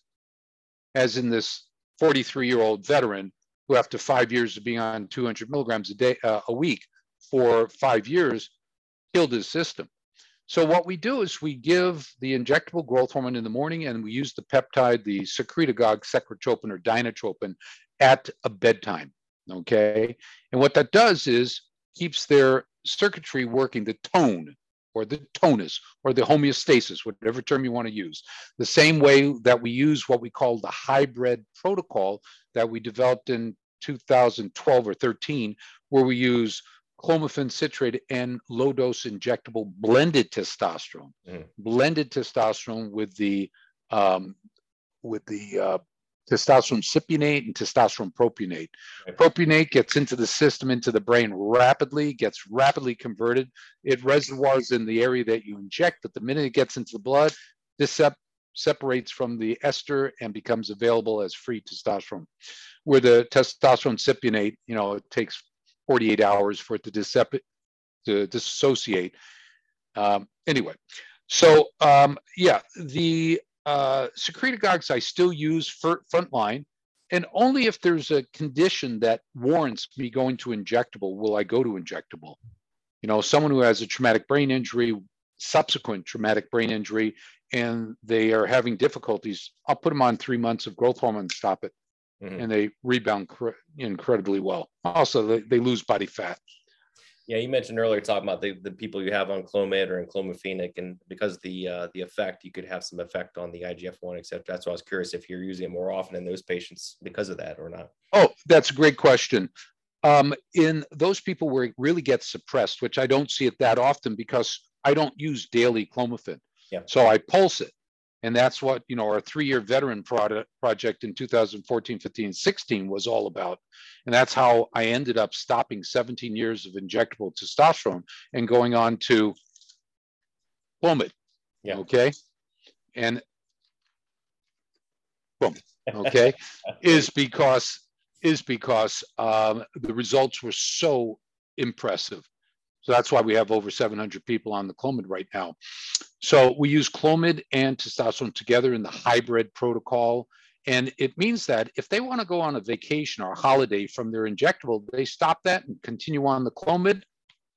As in this 43 year old veteran who after five years of being on 200 milligrams a day uh, a week for five years killed his system so what we do is we give the injectable growth hormone in the morning and we use the peptide the secretagogue secretropin or dinotropin at a bedtime Okay. And what that does is keeps their circuitry working, the tone or the tonus or the homeostasis, whatever term you want to use. The same way that we use what we call the hybrid protocol that we developed in 2012 or 13, where we use clomiphene citrate and low dose injectable blended testosterone, mm. blended testosterone with the um, with the uh, testosterone cypionate and testosterone propionate. Propionate gets into the system, into the brain rapidly, gets rapidly converted. It reservoirs in the area that you inject, but the minute it gets into the blood, this sep- separates from the ester and becomes available as free testosterone. Where the testosterone cypionate, you know, it takes 48 hours for it to, dis- to dissociate. Um, anyway, so um, yeah, the uh, secretagogues I still use for frontline, and only if there's a condition that warrants me going to injectable will I go to injectable. You know, someone who has a traumatic brain injury, subsequent traumatic brain injury, and they are having difficulties, I'll put them on three months of growth hormone, and stop it, mm-hmm. and they rebound cr- incredibly well. Also, they, they lose body fat. Yeah, you mentioned earlier talking about the, the people you have on Clomid or enclomiphene, and because the uh, the effect, you could have some effect on the IGF one, etc. That's why I was curious if you're using it more often in those patients because of that or not. Oh, that's a great question. Um, in those people where it really gets suppressed, which I don't see it that often because I don't use daily clomiphene. Yeah. So I pulse it. And that's what, you know, our three-year veteran product project in 2014, 15, 16 was all about. And that's how I ended up stopping 17 years of injectable testosterone and going on to Clomid. Yeah. Okay. And boom. Okay. is because is because um, the results were so impressive. So that's why we have over 700 people on the Clomid right now. So we use Clomid and testosterone together in the hybrid protocol. And it means that if they want to go on a vacation or a holiday from their injectable, they stop that and continue on the Clomid,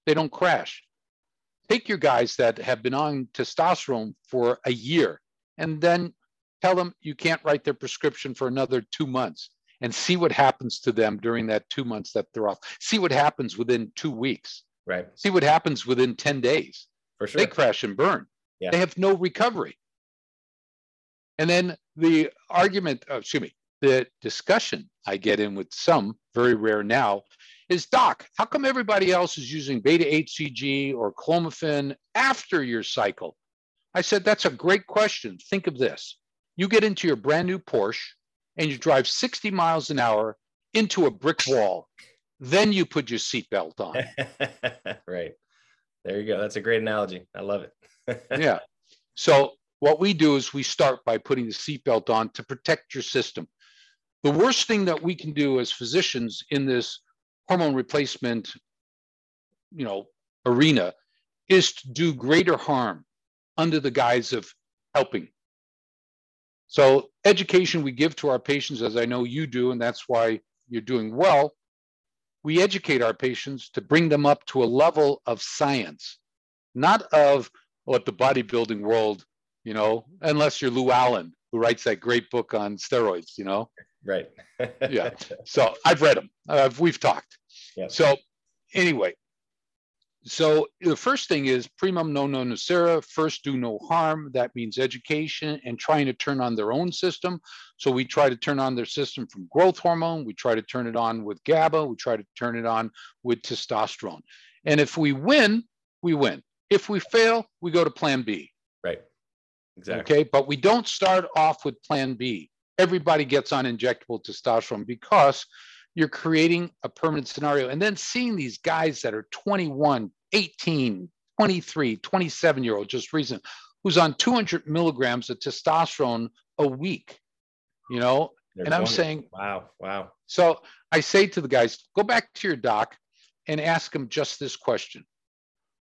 they don't crash. Take your guys that have been on testosterone for a year and then tell them you can't write their prescription for another two months and see what happens to them during that two months that they're off. See what happens within two weeks. Right. See what happens within 10 days. For sure. They crash and burn. Yeah. They have no recovery. And then the argument, oh, excuse me, the discussion I get in with some, very rare now, is Doc, how come everybody else is using beta HCG or clomiphene after your cycle? I said, that's a great question. Think of this. You get into your brand new Porsche and you drive 60 miles an hour into a brick wall. Then you put your seatbelt on. right. There you go. That's a great analogy. I love it yeah. So what we do is we start by putting the seatbelt on to protect your system. The worst thing that we can do as physicians in this hormone replacement, you know, arena is to do greater harm under the guise of helping. So education we give to our patients, as I know you do, and that's why you're doing well. We educate our patients to bring them up to a level of science, not of what the bodybuilding world, you know, unless you're Llewellyn, who writes that great book on steroids, you know? Right. yeah. So I've read them. Uh, we've talked. Yeah. So anyway, so the first thing is primum non nocere, first do no harm. That means education and trying to turn on their own system. So we try to turn on their system from growth hormone. We try to turn it on with GABA. We try to turn it on with testosterone. And if we win, we win. If we fail, we go to plan B. Right. Exactly. Okay. But we don't start off with plan B. Everybody gets on injectable testosterone because you're creating a permanent scenario. And then seeing these guys that are 21, 18, 23, 27 year old, just recent, who's on 200 milligrams of testosterone a week, you know? They're and I'm saying, wow, wow. So I say to the guys, go back to your doc and ask them just this question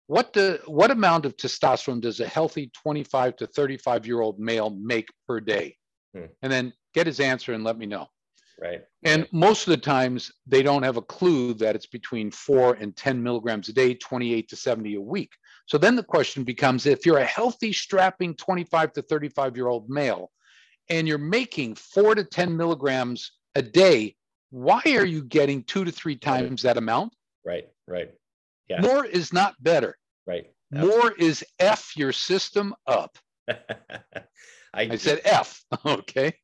what the what amount of testosterone does a healthy 25 to 35 year old male make per day hmm. and then get his answer and let me know right and most of the times they don't have a clue that it's between 4 and 10 milligrams a day 28 to 70 a week so then the question becomes if you're a healthy strapping 25 to 35 year old male and you're making 4 to 10 milligrams a day why are you getting two to three times that amount? Right, right. Yeah. More is not better. Right. More is F your system up. I, I said F. Okay.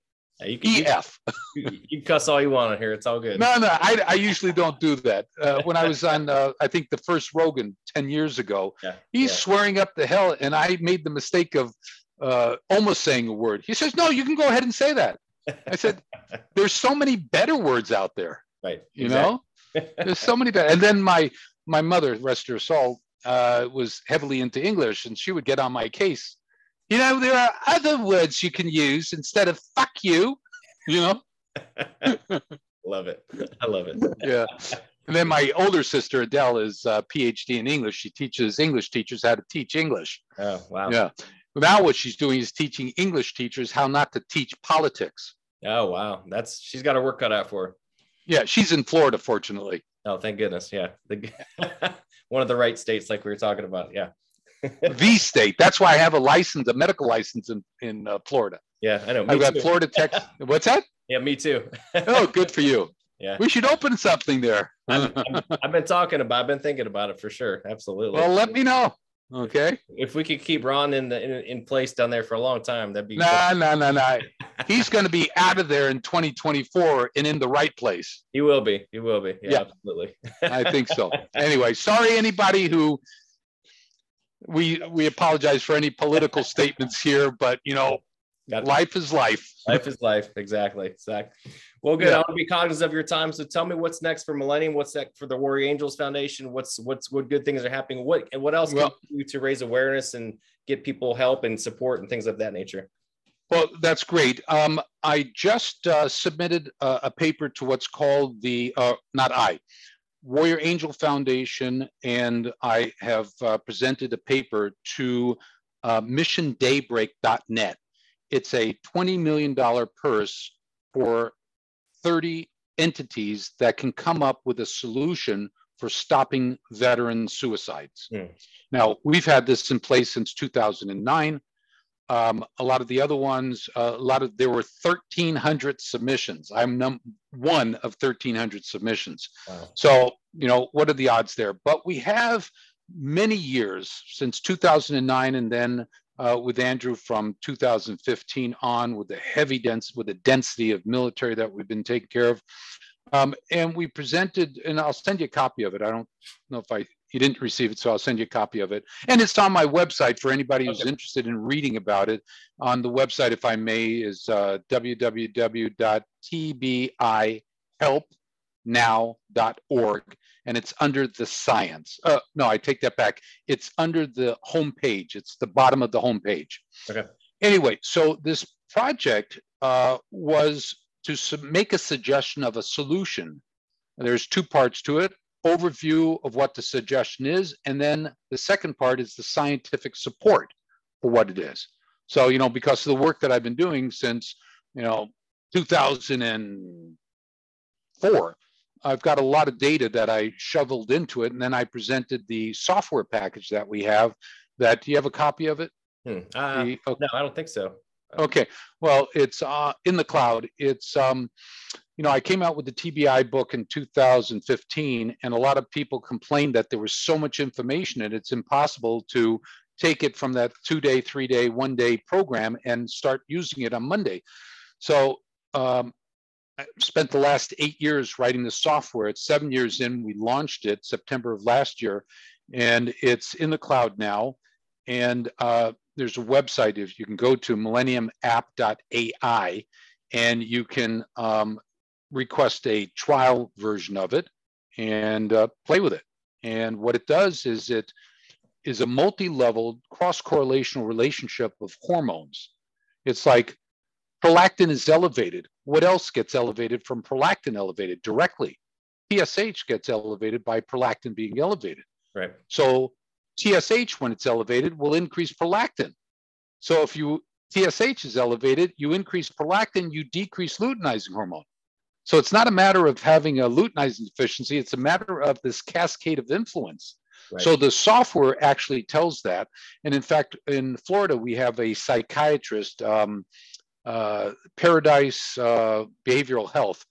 You can, EF. You, you cuss all you want on here. It's all good. No, no, I, I usually don't do that. Uh, when I was on, uh, I think the first Rogan 10 years ago, Yeah, he's yeah. swearing up the hell. And I made the mistake of uh, almost saying a word. He says, no, you can go ahead and say that. I said, there's so many better words out there, right. you exactly. know? There's so many better. And then my, my mother, rest her soul, uh, was heavily into English and she would get on my case. You know, there are other words you can use instead of fuck you, you know? love it. I love it. yeah. And then my older sister Adele is uh, PhD in English. She teaches English teachers how to teach English. Oh, wow. Yeah. Now what she's doing is teaching English teachers how not to teach politics. Oh, wow. That's she's got her work cut out for her. Yeah, she's in Florida, fortunately. Oh, thank goodness. Yeah. The, one of the right states, like we were talking about. Yeah. The state. That's why I have a license, a medical license in in uh, Florida. Yeah, I know. Me I've got too. Florida Tech. What's that? Yeah, me too. Oh, good for you. Yeah. We should open something there. I'm- I've been talking about. I've been thinking about it for sure. Absolutely. well, let me know. Okay. if we could keep Ron in the in, in place down there for a long time, that'd be. Nah, nah, nah, nah. He's going to be out of there in 2024 and in the right place. He will be. He will be. Yeah, Yeah. absolutely. I think so. Anyway, sorry anybody who we we apologize for any political statements here, but you know, life is life. life is life. Exactly. Exactly. Well, good. Yeah. I want to be cognizant of your time. So tell me what's next for Millennium. What's next for the Warrior Angels Foundation? What's what's what good things are happening? What and what else Well- can you do to raise awareness and get people help and support and things of that nature? Well, that's great. Um, I just uh, submitted a, a paper to what's called the, uh, not I, Warrior Angel Foundation, and I have uh, presented a paper to uh, missiondaybreak.net. It's a $20 million purse for 30 entities that can come up with a solution for stopping veteran suicides. Hmm. Now, we've had this in place since 2009. Um, a lot of the other ones, uh, a lot of there were 1,300 submissions. I'm num- one of 1,300 submissions. Wow. So, you know, what are the odds there? But we have many years since 2009, and then uh, with Andrew from 2015 on, with the heavy dense, with the density of military that we've been taking care of. Um, and we presented, and I'll send you a copy of it. I don't know if I you didn't receive it, so I'll send you a copy of it. And it's on my website for anybody who's Okay. interested in reading about it. On the website, if I may, is uh, www.tbihelpnow.org, and it's under the science. Uh, no, I take that back. It's under the homepage. It's the bottom of the homepage. Okay. Anyway, so this project uh, was to make a suggestion of a solution. There's two parts to it overview of what the suggestion is, and then the second part is the scientific support for what it is. So, you know, because of the work that I've been doing since, you know, 2004, I've got a lot of data that I shoveled into it, and then I presented the software package that we have. That do you have a copy of it? Hmm. Uh, The- okay. no, I don't think so. Okay, well, it's uh, in the cloud. It's, um, you know, I came out with the TBI book in 2015, and a lot of people complained that there was so much information and it's impossible to take it from that two day, three day, one day program and start using it on Monday. So um, I spent the last eight years writing the software. It's seven years in. We launched it September of last year, and it's in the cloud now. And uh, there's a website if you can go to millenniumapp.ai and you can um, request a trial version of it and uh, play with it. And what it does is it is a multi-level cross-correlational relationship of hormones. It's like prolactin is elevated. What else gets elevated from prolactin elevated directly? TSH gets elevated by prolactin being elevated. Right. So TSH, when it's elevated, will increase prolactin. So if you TSH is elevated, you increase prolactin, you decrease luteinizing hormone. So it's not a matter of having a luteinizing deficiency, it's a matter of this cascade of influence. Right. So the software actually tells that. And in fact, in Florida, we have a psychiatrist, um, uh, Paradise uh, Behavioral Health,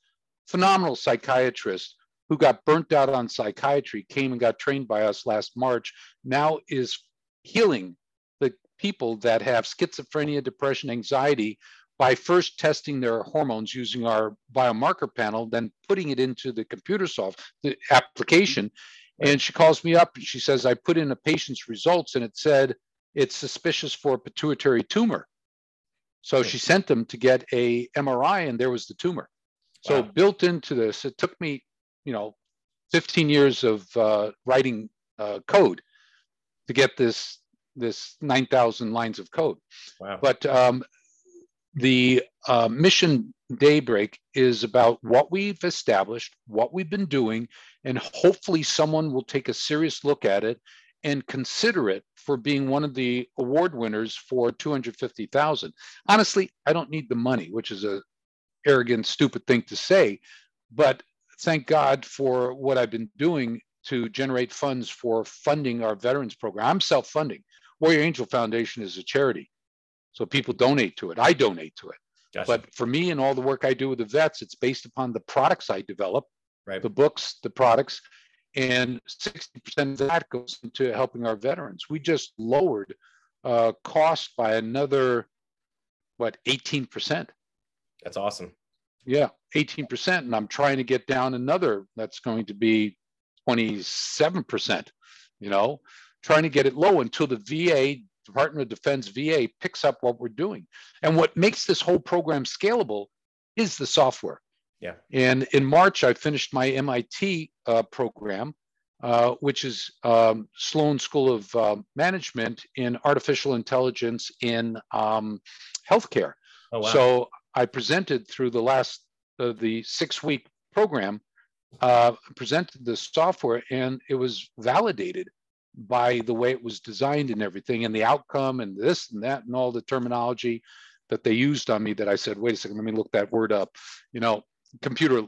phenomenal psychiatrist who got burnt out on psychiatry, came and got trained by us last March, now is healing the people that have schizophrenia, depression, anxiety by first testing their hormones using our biomarker panel, then putting it into the computer soft the application. And she calls me up and she says, I put in a patient's results and it said it's suspicious for a pituitary tumor. So she sent them to get a MRI and there was the tumor. So wow. built into this, it took me you know 15 years of uh, writing uh, code to get this this 9,000 lines of code. Wow. But um, the uh, mission daybreak is about what we've established, what we've been doing, and hopefully someone will take a serious look at it and consider it for being one of the award winners for 250,000. Honestly, I don't need the money, which is a arrogant, stupid thing to say, but thank God for what I've been doing to generate funds for funding our veterans program. I'm self-funding. Warrior Angel Foundation is a charity. So people donate to it. I donate to it. Gotcha. But for me and all the work I do with the vets, it's based upon the products I develop, right. the books, the products, and 60% of that goes into helping our veterans. We just lowered uh, cost by another, what, 18%. That's awesome. Yeah, 18%. And I'm trying to get down another that's going to be 27%, you know, trying to get it low until the VA, Department of Defense VA, picks up what we're doing. And what makes this whole program scalable is the software. Yeah. And in March, I finished my MIT uh, program, uh, which is um, Sloan School of uh, Management in Artificial Intelligence in um, Healthcare. Oh, wow. So I presented through the last uh, the six week program, uh, presented the software, and it was validated by the way it was designed and everything, and the outcome, and this and that, and all the terminology that they used on me. That I said, wait a second, let me look that word up. You know, computer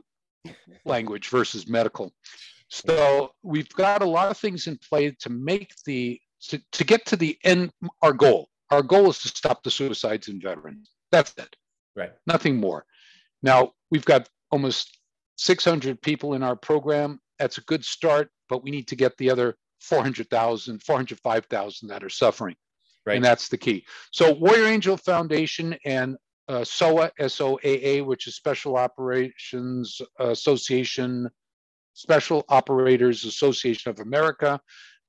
language versus medical. So we've got a lot of things in play to make the to, to get to the end. Our goal, our goal is to stop the suicides in veterans. That's it. Right. Nothing more. Now, we've got almost 600 people in our program. That's a good start, but we need to get the other 400,000, 405,000 that are suffering. Right. And that's the key. So, Warrior Angel Foundation and uh, SOA, SOAA, which is Special Operations Association, Special Operators Association of America,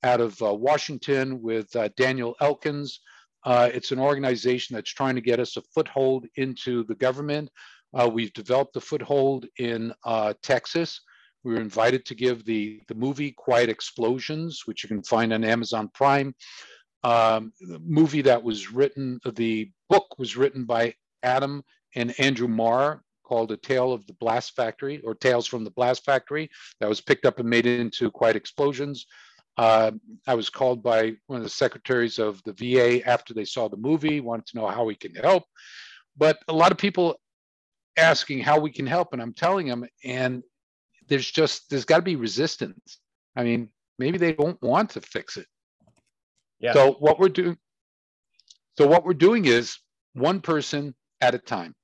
out of uh, Washington with uh, Daniel Elkins. Uh, it's an organization that's trying to get us a foothold into the government. Uh, we've developed a foothold in uh, Texas. We were invited to give the, the movie Quiet Explosions, which you can find on Amazon Prime. Um, the movie that was written, the book was written by Adam and Andrew Marr called A Tale of the Blast Factory or Tales from the Blast Factory that was picked up and made into Quiet Explosions. Uh, I was called by one of the secretaries of the VA after they saw the movie, wanted to know how we can help. But a lot of people asking how we can help, and I'm telling them, and there's just there's got to be resistance. I mean, maybe they don't want to fix it. Yeah. So what we're doing, so what we're doing is one person at a time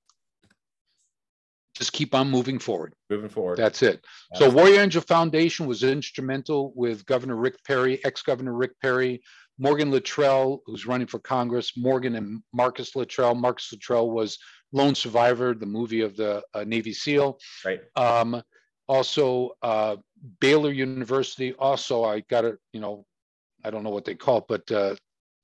just keep on moving forward. Moving forward. That's it. So Warrior Angel Foundation was instrumental with Governor Rick Perry, ex-Governor Rick Perry, Morgan Luttrell, who's running for Congress, Morgan and Marcus Luttrell. Marcus Luttrell was Lone Survivor, the movie of the uh, Navy SEAL. Right. Um, also, uh, Baylor University. Also, I got it. You know, I don't know what they call it, but uh,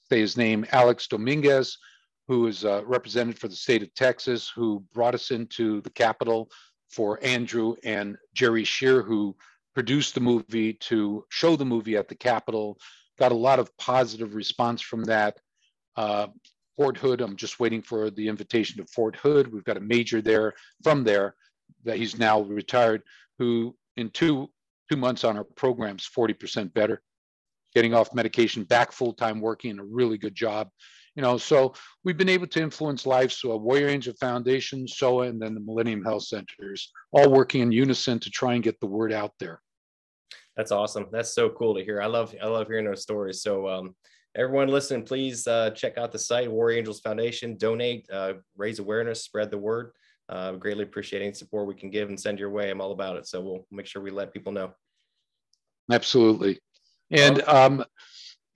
say his name, Alex Dominguez, who is uh, represented for the state of Texas, who brought us into the Capitol for Andrew and Jerry Shear, who produced the movie to show the movie at the Capitol. Got a lot of positive response from that. Uh, Fort Hood, I'm just waiting for the invitation to Fort Hood. We've got a major there from there that he's now retired, who in two two months on our programs, 40% better, getting off medication, back full time working, a really good job you know, so we've been able to influence lives. So Warrior Angel Foundation, SOA, and then the Millennium Health Centers, all working in unison to try and get the word out there. That's awesome. That's so cool to hear. I love I love hearing those stories. So um, everyone listening, please uh, check out the site Warrior Angels Foundation. Donate, uh, raise awareness, spread the word. Uh, greatly appreciate any support we can give and send your way. I'm all about it. So we'll make sure we let people know. Absolutely. And um,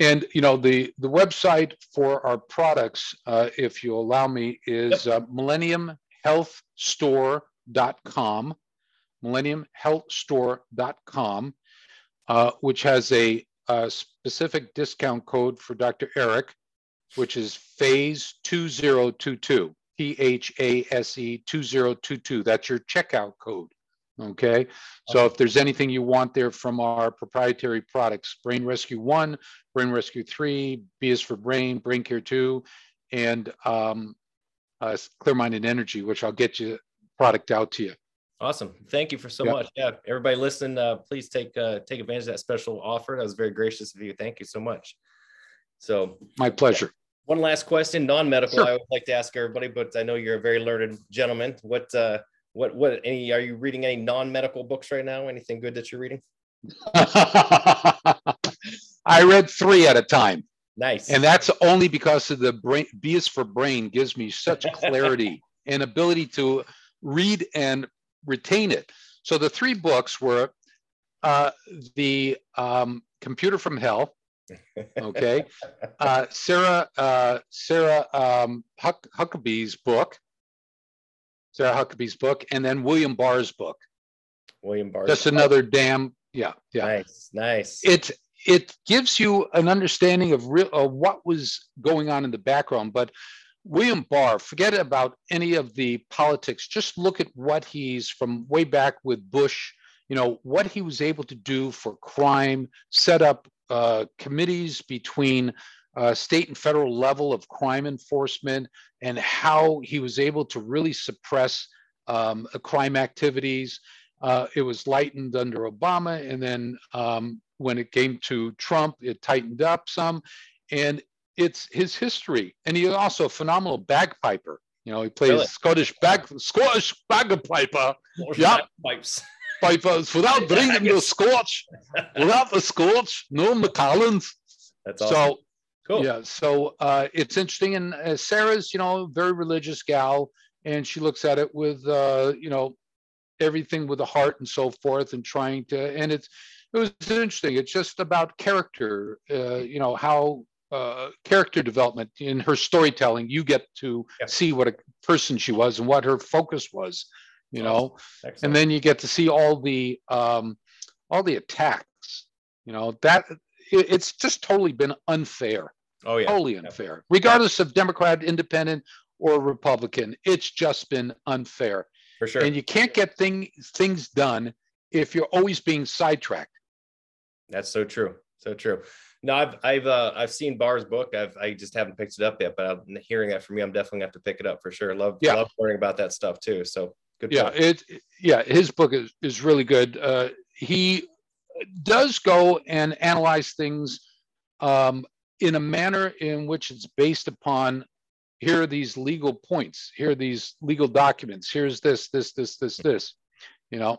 and you know the the website for our products, uh, if you allow me, is uh, millenniumhealthstore.com, millenniumhealthstore.com, uh, which has a, a specific discount code for Dr. Eric, which is phase 2022. P H A S E 2022. That's your checkout code. Okay. So if there's anything you want there from our proprietary products, Brain Rescue 1, Brain Rescue 3, B is for Brain, Brain Care 2, and um, uh, Clear Minded Energy, which I'll get you product out to you. Awesome. Thank you for so much. Yeah. Everybody listening, uh, please take uh, take advantage of that special offer. That was very gracious of you. Thank you so much. So my pleasure. One last question, non-medical. Sure. I would like to ask everybody, but I know you're a very learned gentleman. What uh, what what any are you reading any non-medical books right now? Anything good that you're reading? I read three at a time. Nice. And that's only because of the brain B is for brain gives me such clarity and ability to read and retain it. So the three books were uh, the um, Computer from Hell, okay. Uh, sarah uh, sarah um, Huck, huckabee's book. Sarah huckabee's book and then william barr's book. William barr just another damn yeah yeah. Nice nice. It it gives you an understanding of real of what was going on in the background but william barr forget about any of the politics. Just look at what he's from way back with bush you know what he was able to do for crime set up uh, committees between uh, state and federal level of crime enforcement and how he was able to really suppress um, crime activities. Uh, it was lightened under Obama, and then um, when it came to Trump, it tightened up some. And it's his history, and he's also a phenomenal bagpiper. You know, he plays really? Scottish bag Scottish bagpiper. Yeah, pipes pipers without bringing the scotch, without the scotch, no Macallans. That's awesome. So, cool. yeah, so uh, it's interesting. And uh, Sarah's, you know, very religious gal, and she looks at it with, uh, you know, everything with a heart and so forth, and trying to. And it's it was interesting. It's just about character, uh, you know, how uh, character development in her storytelling. You get to yeah. see what a person she was and what her focus was you know? Excellent. and then you get to see all the um, all the attacks you know? That it, it's just totally been unfair. Oh yeah. Totally unfair. Yeah. regardless of democrat independent or republican it's just been unfair. For sure. And you can't get thing, things done if you're always being sidetracked. That's so true. So true. No i've i've uh, i've seen barr's book. I've i just haven't picked it up yet but I'm hearing that from you. I'm definitely gonna have to pick it up for sure. Love yeah. love learning about that stuff too. So Good yeah, it yeah, his book is is really good. Uh, he does go and analyze things um, in a manner in which it's based upon here are these legal points, here are these legal documents, here's this, this, this, this, this, you know.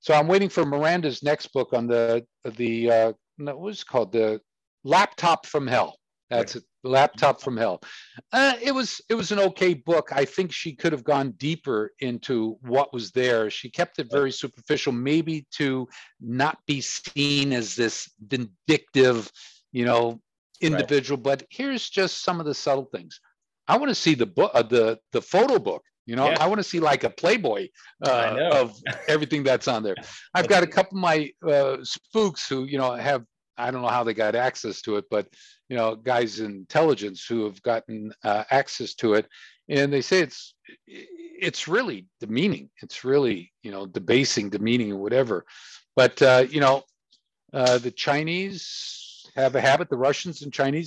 So I'm waiting for Miranda's next book on the the uh, what was it called the laptop from hell. That's it. Laptop from Hell. Uh, it was it was an okay book. I think she could have gone deeper into what was there. She kept it very superficial, maybe to not be seen as this vindictive, you know, individual. Right. But here's just some of the subtle things. I want to see the book, uh, the the photo book. You know, yeah. I want to see like a Playboy uh, of everything that's on there. I've got a couple of my uh, spooks who, you know, have I don't know how they got access to it, but you know, guys in intelligence who have gotten uh, access to it, and they say it's it's really demeaning. It's really you know debasing, demeaning, or whatever. But uh, you know, uh, the Chinese have a habit. The Russians and Chinese